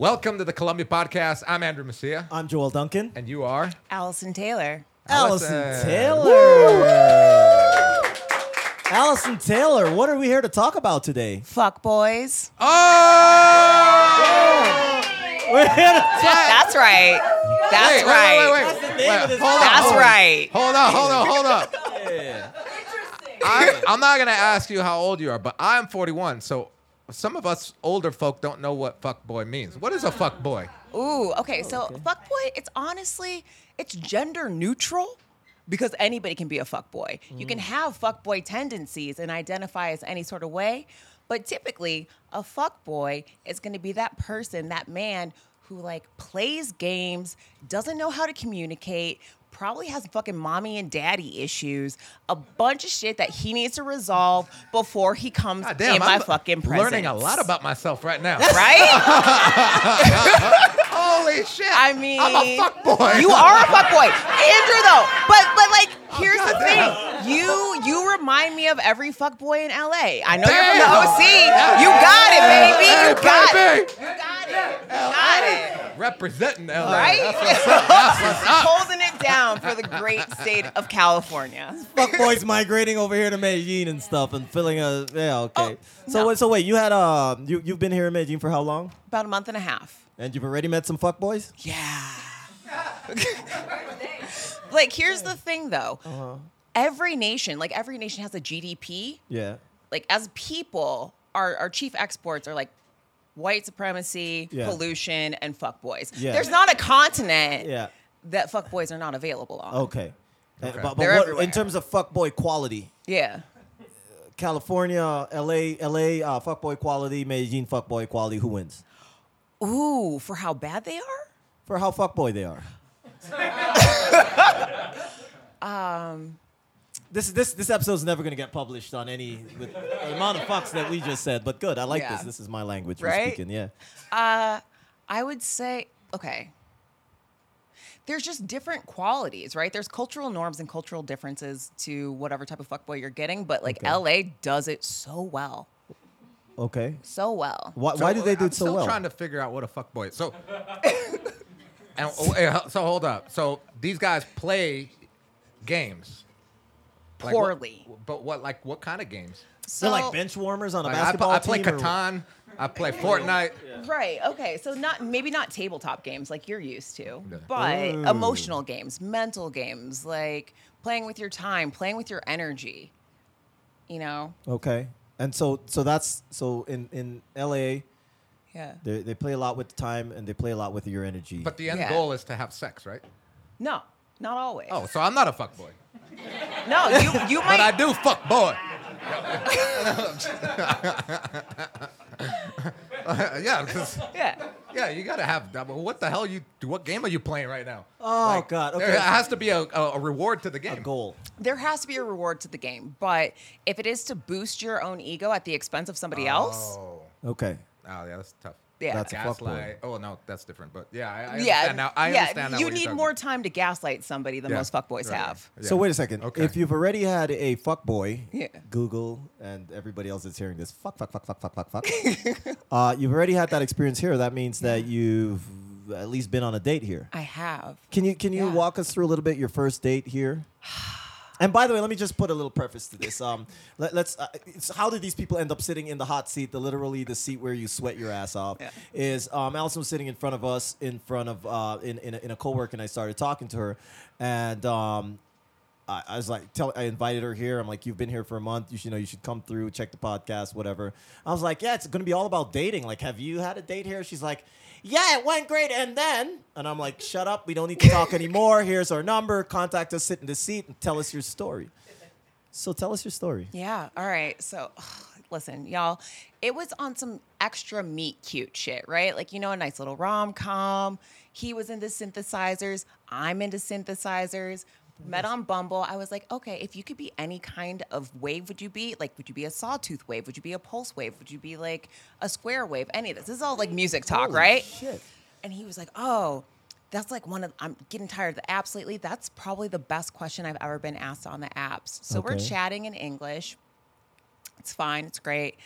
Welcome to the Colombia Podcast. I'm Andrew Messia, I'm Joel Duncan. and you are Alison Taylor. Alison Alison. Taylor. Alison Taylor, what are we here to talk about today? Fuck boys. Oh! We're here to That's right. That's Wait, wait, right. wait, wait, That's the name Wait, of this hold on, That's hold on. right. Hold on, hold on, hold on. Yeah. I'm, I'm not gonna ask you how old you are, but I'm 41, so some of us older folk don't know what fuck boy means. What is a fuck boy? Ooh, okay. So oh, fuck boy, it's honestly it's gender neutral because anybody can be a fuck boy. You can mm. have fuck boy tendencies and identify as any sort of way, but typically a fuck boy is going to be that person, that man who like plays games, doesn't know how to communicate, probably has fucking mommy and daddy issues, a bunch of shit that he needs to resolve before he comes God damn, in my I'm fucking presence. learning a lot about myself right now. right? Holy shit! I mean, I'm a fuck boy. You are a fuck boy, Andrew. Though, but but like, oh, here's the goddamn. thing. You you remind me of every fuck boy in LA. I know you're from the OC. You got it, baby. You got it. You got it. You got it. representing LA. Right? That's what's up. That's what's up. Down for the great state of California. Fuck boys migrating over here to Medellin and stuff and filling a yeah okay. Oh, so no. wait, so wait, you had uh you you've been here in Medellin for how long? About a month and a half. And you've already met some fuck boys? Yeah. like, here's the thing, though. Uh-huh. Every nation, like every nation, has a GDP. Yeah. like as people, our, our chief exports are like white supremacy, Yeah. pollution, and fuckboys. Yeah. There's not a continent Yeah. That fuckboys are not available on. Okay. Uh, Okay. But, but They're what, everywhere. in terms of fuck boy quality, Yeah. California, LA, LA uh, fuckboy quality, Medellin fuckboy quality, who wins? Ooh, for how bad they are? For how fuckboy they are. Um, This this this episode's never gonna get published on any with the amount of fucks that we just said, but good. I like Yeah. this. This is my language we're Right? speaking. Yeah. uh, I would say, okay. There's just different qualities, right? There's cultural norms and cultural differences to whatever type of fuckboy you're getting, but like Okay. LA does it so well. Okay. So well. Why, why do they do I'm it so still well? trying to figure out what a fuck boy is. So, and, oh, so hold up. So these guys play games. Like what- Poorly. but what like what kind of games? They're like So- bench warmers on a Like, I, pl- basketball I play team. or- Catan. I play Fortnite. Right. Okay. So not maybe not tabletop games like you're used to, Yeah. but Ooh. emotional games, mental games, like playing with your time, playing with your energy. You know. Okay. And so so that's so in in LA Yeah. they they play a lot with time and they play a lot with your energy. But the end Yeah. goal is to have sex, right? No, not always. Oh, so I'm not a fuck boy, No, you you might. but. I do fuck boy. yeah, 'cause- Yeah. yeah, you gotta have. I mean, What the hell you? What game are you playing right now? oh God. Okay. There has to be a, a, a reward to the game. a game. goal. There has to be a reward to the game, but if it is to boost your own ego at the expense of somebody oh. else, Oh, Okay. oh, yeah, that's tough. Yeah. That's a fuck boy. Gaslight. Oh no, that's different. But yeah, I, I yeah, understand now. I yeah, understand now. you need more about. time to gaslight somebody than Yeah. most fuckboys Right, have. right. So wait a second. Okay. If you've already had a fuckboy, Yeah. Google and everybody else that's hearing this, fuck, fuck, fuck, fuck, fuck, fuck, fuck. uh, you've already had that experience here. That means that you've at least been on a date here. I have. Can you can you Yeah. walk us through a little bit your first date here? And by the way, let me just put a little preface to this. Um, let, us Uh, it's, how did these people end up sitting in the hot seat? The literally the seat where you sweat your ass off. Yeah. Is um, Alison was sitting in front of us, in front of uh, in in a, in a co-work, and I started talking to her, and um, I, I was like, tell, I invited her here. I'm like, you've been here for a month. You should you know you should come through, check the podcast, whatever. I was like, yeah, it's going to be all about dating. Like, have you had a date here? She's like, yeah, it went great. And then, and I'm like, shut up. We don't need to talk anymore. Here's our number. Contact us. Sit in the seat and tell us your story. So tell us your story. Yeah. All right. So, listen, y'all, it was on some extra meet cute shit, right? Like, you know, a nice little rom com. He was into synthesizers. I'm into synthesizers. Met on Bumble. I was like, okay, if you could be any kind of wave, would you be like, would you be a sawtooth wave? Would you be a pulse wave? Would you be like a square wave? Any of this. This is all like music talk, Holy right? Shit. And he was like, oh, that's like one of, I'm getting tired of the apps lately. That's probably the best question I've ever been asked on the apps. So we're chatting in English. It's fine. It's great.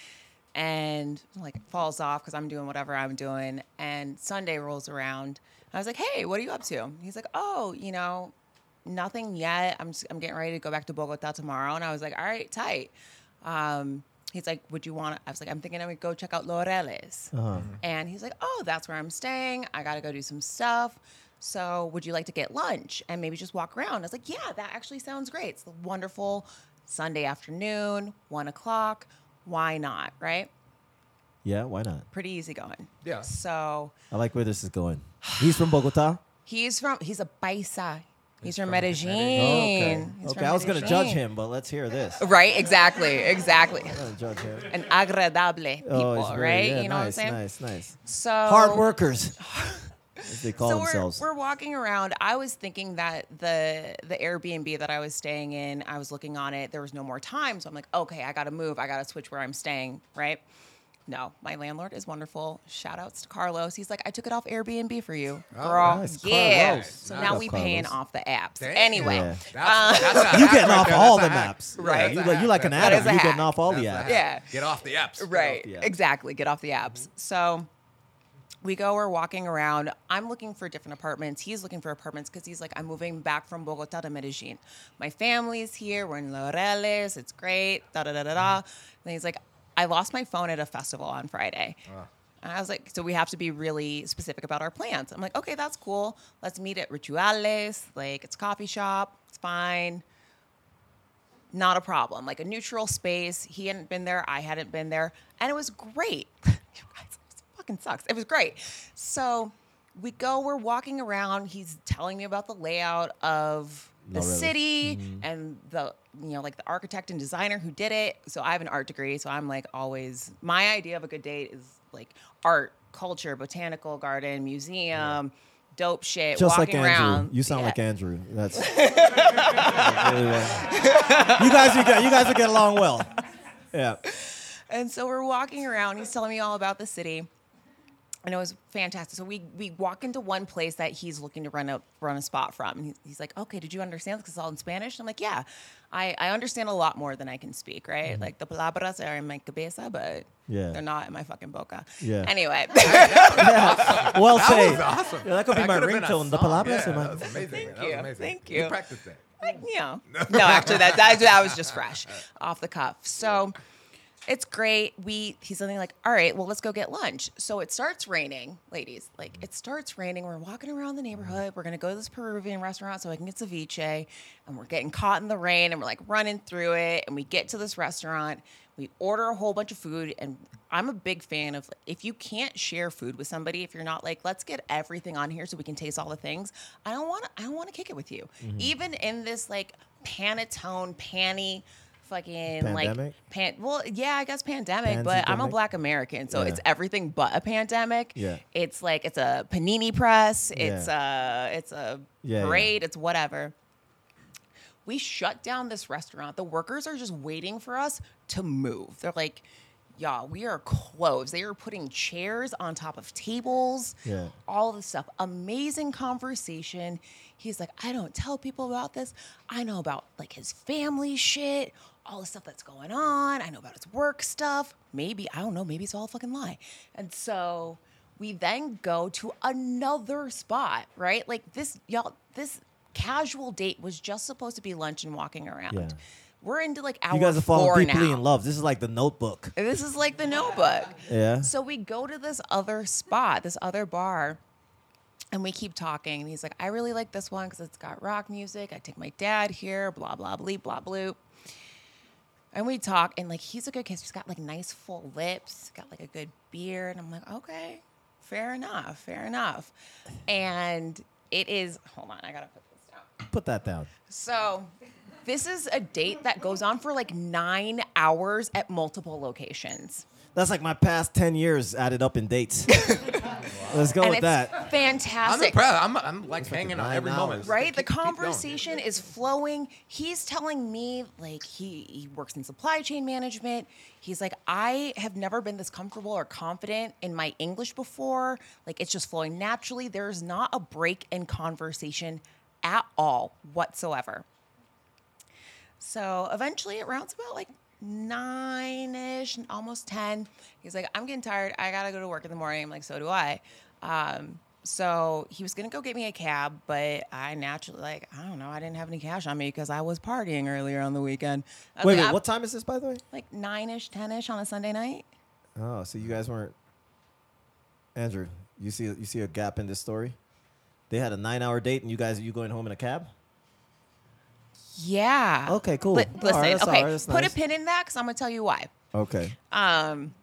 And like falls off because I'm doing whatever I'm doing. And Sunday rolls around. I was like, hey, what are you up to? He's like, oh, you know, nothing yet. I'm, just, I'm getting ready to go back to Bogota tomorrow. And I was like, all right, tight. Um, he's like, would you want? I was like, I'm thinking I would go check out Laureles. Uh-huh. And he's like, oh, that's where I'm staying. I got to go do some stuff. So would you like to get lunch and maybe just walk around? I was like, yeah, that actually sounds great. It's a wonderful Sunday afternoon, one o'clock. Why not? Right? Yeah, why not? Pretty easy going. Yeah. So I like where this is going. He's from Bogota. he's from, he's a paisa. He's, from from Medellin. Medellin. Oh, he's okay, I was gonna judge him, but let's hear this. Right? Exactly. Exactly. Judge him. An agradable oh, people, oh, it's very, right? yeah, you know nice, what I'm saying? nice, nice. So Hard workers, they call so themselves. We're, we're walking around. I was thinking that the the Airbnb that I was staying in, I was looking on it. There was no more time, so I'm like, okay, I got to move. I got to switch where I'm staying. Right? No, my landlord is wonderful. Shout outs to Carlos. He's like, I took it off Airbnb for you, Oh, girl. nice. yeah. Carlos. So Nice. now Love we paying off the apps. Damn. Anyway, Yeah. That's, um, that's a you hack getting right off there. all That's the a hack. maps, Right. Yeah, you, That's a like, you like an hack. That Adam. a You hack. getting off all the That's a apps. hack. Yeah. Get off the apps. Right. Yeah. Exactly. Get off the apps. So we go, we're walking around. I'm looking for different apartments. He's looking for apartments because he's like, I'm moving back from Bogota to Medellin. My family's here. We're in Laureles. It's great. Da da da da da. Mm-hmm. And he's like, I lost my phone at a festival on Friday. And I was like, so we have to be really specific about our plans. I'm like, okay, that's cool. Let's meet at Rituales. Like, it's a coffee shop. It's fine not a problem. Like a neutral space. He hadn't been there. I hadn't been there. And it was great. It fucking sucks. It was great. So we go, we're walking around. He's telling me about the layout of the Laureles. city mm-hmm. and the, you know, like the architect and designer who did it. So I have an art degree. So I'm like always, my idea of a good date is like art, culture, botanical garden, museum. Dope shit. Just like Andrew. around. You sound Yeah. like Andrew. That's you guys, you guys, you guys will get along well. Yeah. And so we're walking around. He's telling me all about the city. And it was fantastic. So we we walk into one place that he's looking to run a run a spot from. And he's, he's like, "Okay, did you understand? Because it's all in Spanish." I'm like, "Yeah, I, I understand a lot more than I can speak. Right? Like the palabras are in my cabeza, but Mm-hmm. Yeah. they're not in my fucking boca. Yeah. Anyway, Well That said. was awesome. Yeah, that could be my could've ringtone. The palabras Yeah, are my- that was amazing. Thank that was you. amazing. Thank You you. practiced that. you know, no, actually, that that, that was just fresh, off the cuff. So it's great. We he's something like, all right, well, let's go get lunch. So it starts raining, ladies. Like it starts raining. We're walking around the neighborhood. We're gonna go to this Peruvian restaurant so I can get ceviche, and we're getting caught in the rain, and we're like running through it, and we get to this restaurant. We order a whole bunch of food, and I'm a big fan of if you can't share food with somebody, if you're not like, let's get everything on here so we can taste all the things. I don't want to. I don't want to kick it with you, mm-hmm. even in this like Panatone panty, fucking like pan. Well, yeah, I guess pandemic, but I'm a Black American, so Yeah. it's everything but a pandemic. Yeah. it's like it's a panini press. It's a it's a Yeah, yeah. parade. It's whatever we shut down this restaurant. The workers are just waiting for us to move. They're like, y'all, we are closed. They are putting chairs on top of tables, Yeah. all this stuff. Amazing conversation. He's like, I don't tell people about this. I know about like his family shit, all the stuff that's going on. I know about his work stuff. Maybe, I don't know, maybe it's all a fucking lie. And so we then go to another spot, right? Like this, y'all, this casual date was just supposed to be lunch and walking around. Yeah. We're into like hour You guys are falling deeply now. in love. This is like the Notebook. This is like the notebook. Yeah. So we go to this other spot, this other bar, And we keep talking, and he's like, I really like this one because it's got rock music. I take my dad here, blah, blah, blah, blah, blah. And we talk, and like, he's a good kiss. He's got like nice full lips, got like a good beard. And I'm like, okay, fair enough, fair enough. And it is, hold on, I gotta put this down. Put that down. So, this is a date that goes on for like nine hours at multiple locations. That's like my past 10 years added up in dates. Let's go and with it's that. I'm fantastic. impressed. I'm, I'm like hanging on nine every moment. hours. Right? The Keep- keep going. conversation is flowing. He's telling me, like, he, he works in supply chain management. He's like, I have never been this comfortable or confident in my English before. Like, it's just flowing naturally. There's not a break in conversation at all whatsoever. So eventually it rounds about like nine ish, almost 10. He's like, I'm getting tired. I got to go to work in the morning. I'm like, so do I. Um, so he was going to go get me a cab, but I naturally, like, I don't know. I didn't have any cash on me because I was partying earlier on the weekend. Wait, like, wait, I'm- what time is this, by the way? Like nine ish, 10 ish on a Sunday night. Oh, so you guys weren't. Andrew, you see you see a gap in this story? They had a nine hour date and you guys are you going home in a cab? Yeah. Okay, cool. Li- listen, right, that's okay. right, that's Put nice. a pin in that because I'm going to tell you why. Okay. Um,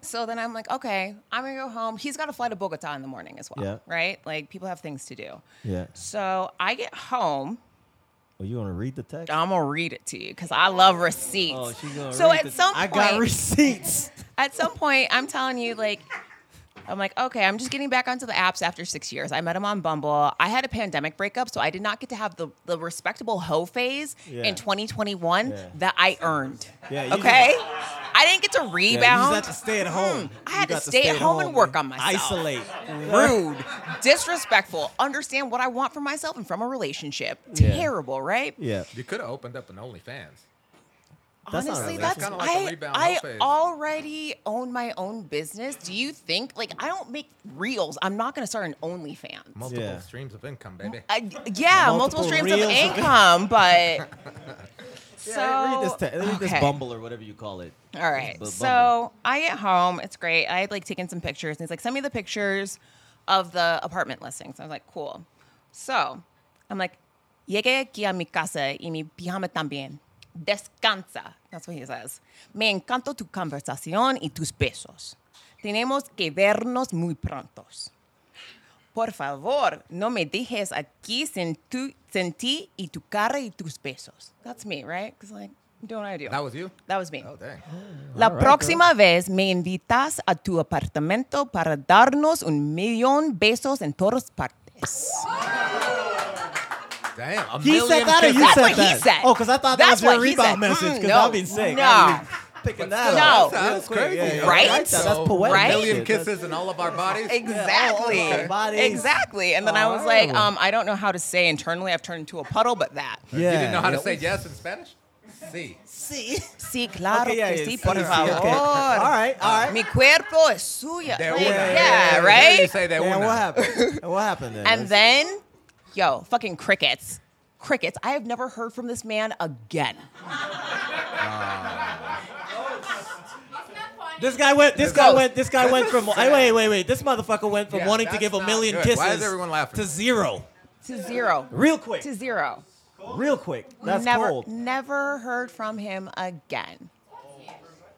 so then I'm like, okay, I'm gonna go home. He's got a flight to Bogota in the morning as well, Yeah. right? Like people have things to do. Yeah. So I get home. Well, you want to read the text? I'm gonna read it to you because I love receipts. Oh, she's gonna so read at the- some I point, got receipts. at some point, I'm telling you, like, I'm like, okay, I'm just getting back onto the apps after six years. I met him on Bumble. I had a pandemic breakup, so I did not get to have the, the respectable hoe phase Yeah. in 2021 Yeah. that I earned. Yeah, you okay? I didn't get to Yeah, rebound. you just had to stay at home. Hmm. I had to got stay at home and work on myself. Isolate. rude, disrespectful, understand what I want for myself and from a relationship. Yeah. Terrible, right? Yeah. You could have opened up an OnlyFans. That's Honestly, really- that's, That's kinda like a I, rebound I already own my own business. Do you think like I don't make reels? I'm not going to start an OnlyFans. Multiple Yeah. streams of income, baby. I, yeah, multiple, Multiple streams of income, but so Yeah, read this, te- read this okay. Bumble or whatever you call it. All right. Bu- So I get home. It's great. I had like taken some pictures. And he's like, send me the pictures of the apartment listings. I was like, cool. So I'm like, llegué aquí a mi casa y mi pijama también. Descansa. That's what he says. Me encantó tu conversación y tus besos. Tenemos que vernos muy prontos. Por favor, no me dejes aquí sin, tu, sin ti y tu cara y tus besos. That's me, right? Because like, I'm doing what I do. That was you? That was me. Oh, dang. La right, próxima vez me invitas a tu apartamento para darnos un millón besos en todas partes. Damn. A He million said that or kisses. you That's said what he that? said. Oh, because I thought that was your what he rebound said. message. Mm, Because no, I've been sick. no. I've been picking that up. No. That's Real quick, crazy. yeah, yeah. Right? That's, that's poetic. Right? A million shit. That's- kisses in all of our bodies. Exactly. Yeah, oh, bodies. Exactly. And then I was Oh. like, um, I don't know how to say internally. I've turned into a puddle, but that. Yeah. You didn't know how to say yes in Spanish? Sí. See? Sí, claro Okay, yeah, que yeah, sí, sí, por sí, favor. okay. All right, all right. Mi cuerpo es suya. De Like, una. yeah, There right? You say that Yeah, what happened? what happened then? And then, yo, fucking crickets. Crickets. I have never heard from this man again. This guy went. This This guy went. This guy went from. sad. Wait, wait, wait. This motherfucker went from Yeah, wanting to that's give a not million good. kisses. Why is everyone laughing? To zero, To zero. real quick, To zero. real quick. That's never, cold. Never heard from him again.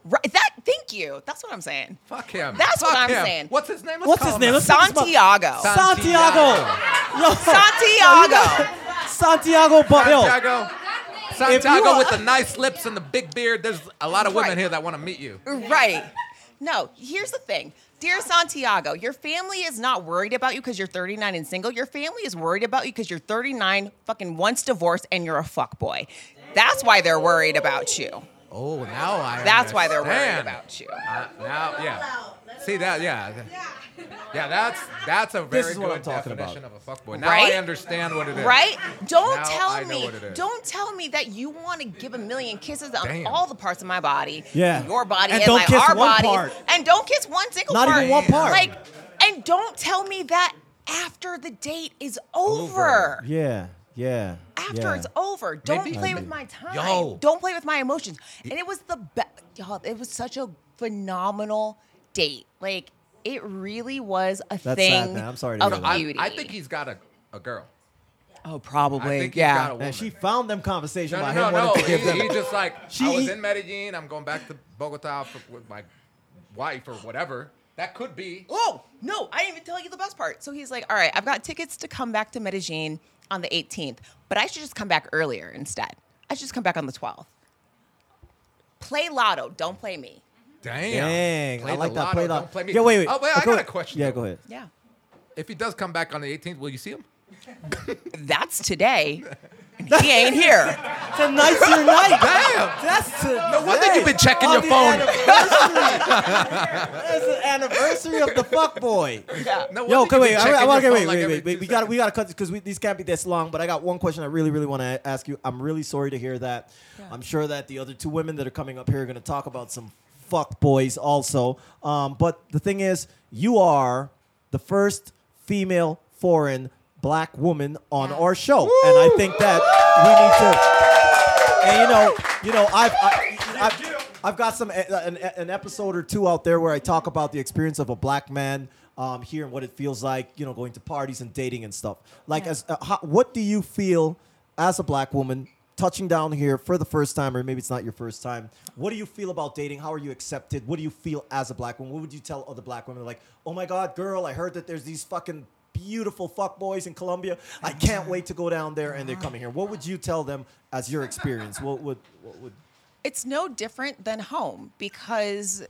Right. That. Thank you. That's what I'm saying. Fuck him. That's what I'm him. saying. What's his name? Let's What's call his him name? that. Let's take this mo- Santiago. Santiago. Yo, Santiago. Santiago. Bu- yo, Santiago. If Santiago you are- with the nice lips and the big beard. There's a lot of women Right. here that want to meet you. Right. No, here's the thing. Dear Santiago, your family is not worried about you because you're 39 and single. Your family is worried about you because you're 39, fucking once divorced, and you're a fuckboy. That's why they're worried about you. Oh, now I. That's why they're worried about you. Uh, now, yeah. See that? Yeah. Yeah, that's that's a very is what I'm good talking definition about. of a fuckboy. Now Right? I understand what it is. Right? Don't Now tell I know me. what it is. Don't tell me that you want to give a million kisses on Damn. all the parts of my body. Yeah. Your body And and, don't my, kiss our one bodies. part. And don't kiss one single Not part. even one part. Like, and don't tell me that after the date is over. Yeah, yeah. After yeah. it's over, don't Maybe- play with my time. Yo. Don't play with my emotions. And it was the best. Y'all, it was such a phenomenal date. Like, it really was a That's thing sad. I'm sorry to of hear that. I, beauty. I think he's got a, a girl. oh, I probably. think yeah. got a woman. And she found them conversation no, by no, him no, no. wanting to give He, them. he just like She- I was in Medellin. I'm going back to Bogota for, with my wife or whatever. That could be. Oh, no, I didn't even tell you the best part. So he's like, all right, I've got tickets to come back to Medellin on the 18th, but I should just come back earlier instead. I should just come back on the 12th. Play lotto, don't play me. Damn. Dang, Play I like the that. lotto, Play don't that. play me. Yeah, wait, wait. Oh, wait, Oh, I go got a question. Yeah, go ahead. Yeah. If he does come back on the 18th, will you see him? That's today. he ain't here. It's a nicer night. Damn. That's to, No wonder you've been checking your phone. Anniversary. That's the anniversary of the fuck boy. Yeah. No Yo, wonder okay, you've wait, been I, I checking want to your wait, phone wait, wait, wait. We got to we got to cut this because these can't be this long. But I got one question I really, really want to ask you. I'm really sorry to hear that. I'm sure that the other two women that are coming up here are going to talk about some fuck boys also. Um, but the thing is, you are the first female foreign black woman on our show, and I think that we need to. And you know, you know, I've, I, I've, I've got some an, an episode or two out there where I talk about the experience of a black man um, here and what it feels like, you know, going to parties and dating and stuff. Like, Yeah. as uh, how, what do you feel as a black woman touching down here for the first time, or maybe it's not your first time? What do you feel about dating? How are you accepted? What do you feel as a black woman? What would you tell other black women? Like, oh my God, girl, I heard that there's these fucking beautiful fuck boys in Colombia. I can't wait to go down there, and they're coming here. What would you tell them as your experience? What would what would it's no different than home because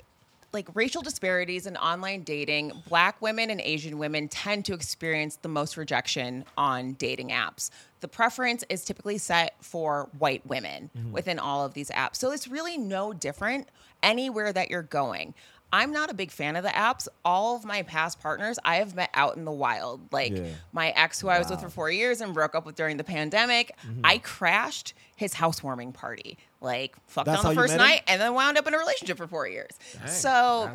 like racial disparities in online dating black women and asian women tend to experience the most rejection on dating apps the preference is typically set for white women mm-hmm. within all of these apps so it's really no different anywhere that you're going i'm not a big fan of the apps all of my past partners i have met out in the wild like Yeah. my ex who i was with for four years and broke up with during the pandemic Mm-hmm. i crashed his housewarming party like fucked That's on the first met him? night and then wound up in a relationship for four years. Dang, so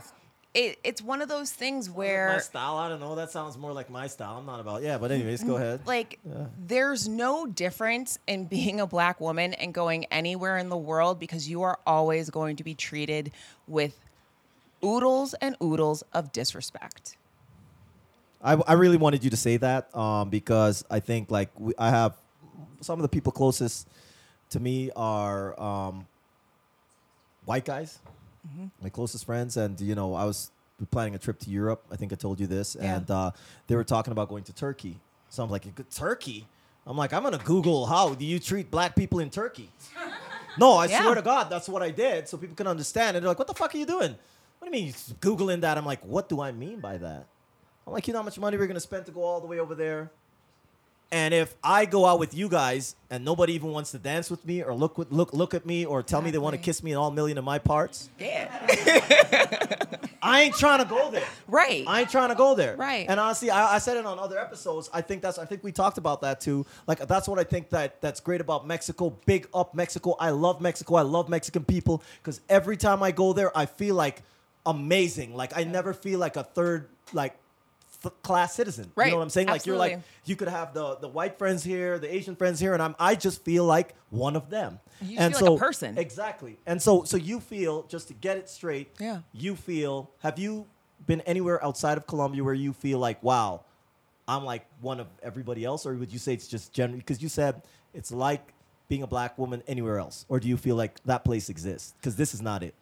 it, it's one of those things where my style? I don't know. That sounds more like my style. I'm not about yeah, but anyways, go ahead. like there's no difference in being a black woman and going anywhere in the world because you are always going to be treated with oodles and oodles of disrespect. I, I really wanted you to say that um, because I think like we, I have some of the people closest to me are um, white guys, my closest friends, and you know I was planning a trip to Europe. I think I told you this, Yeah. and uh, they were talking about going to Turkey. So I'm like, Turkey. I'm like, I'm gonna Google how do you treat black people in Turkey. No, I Yeah. swear to God, that's what I did, so people can understand. And they're like, "What the fuck are you doing?" What do you mean googling that? I'm like, "What do I mean by that?" I'm like, "You know how much money we're gonna spend to go all the way over there?" And if I go out with you guys and nobody even wants to dance with me or look look look at me or tell me they want to kiss me in all million of my parts, Yeah. I ain't trying to go there. Right. I ain't trying to go there. Right. And honestly, I, I said it on other episodes. I think that's. I think we talked about that too. Like that's what I think that that's great about Mexico. Big up Mexico. I love Mexico. I love Mexican people because every time I go there, I feel like amazing. Like I never feel like a third like th- class citizen. Right. You know what I'm saying? Like you're like you could have the the white friends here, the Asian friends here, and I'm I just feel like one of them. You and feel so like a person. exactly. And so so you feel just to get it straight. Yeah. You feel have you been anywhere outside of Colombia where you feel like wow, I'm like one of everybody else, or would you say it's just generally because you said it's like being a black woman anywhere else, or do you feel like that place exists? Because this is not it.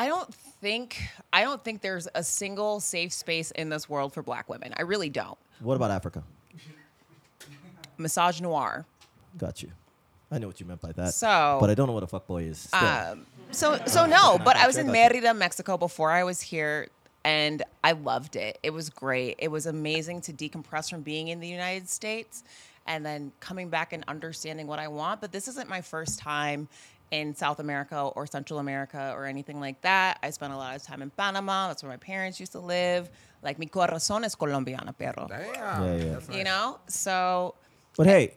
I don't think I don't think there's a single safe space in this world for black women. I really don't. What about Africa? Massage noir. Got you. I know what you meant by that. So- but I don't know what a fuckboy is. Um, so so no, but I was in. Merida, Mexico before I was here and I loved it. It was great. It was amazing to decompress from being in the United States and then coming back and understanding what I want, but this isn't my first time in South America or Central America or anything like that. I spent a lot of time in Panama. That's where my parents used to live. Like mi corazón es colombiana, pero. Damn. Yeah, yeah. That's You nice. know? So But hey,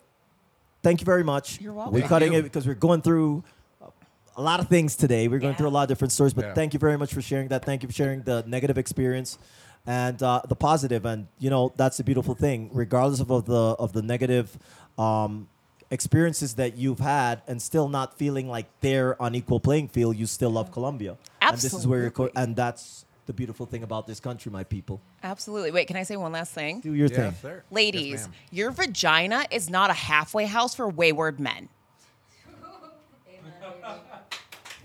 thank you very much. You're welcome. We're cutting it because we're going through a lot of things today. We're going Yeah. through a lot of different stories, but Yeah. thank you very much for sharing that. Thank you for sharing the negative experience and uh, the positive. And you know that's the beautiful thing, regardless of, of the of the negative um, experiences that you've had, and still not feeling like they're on equal playing field. You still love Colombia, Absolutely. and this is where you're. Co- and that's the beautiful thing about this country, my people. Absolutely. Wait, can I say one last thing? Do your Yes, thing. sir. Ladies, Yes, your vagina is not a halfway house for wayward men.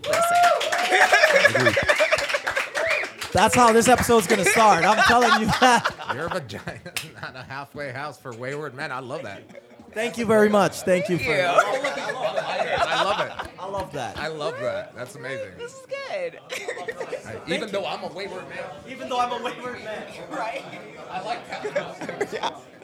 Listen. That's how this episode's gonna start. I'm telling you that. Your vagina is not a halfway house for wayward men. I love that. Thank you very much. Thank you for. you. I love it. I love that. I love that. That's amazing. This is good. Even though I'm a wayward man, Even though I'm a wayward man. right? I like that.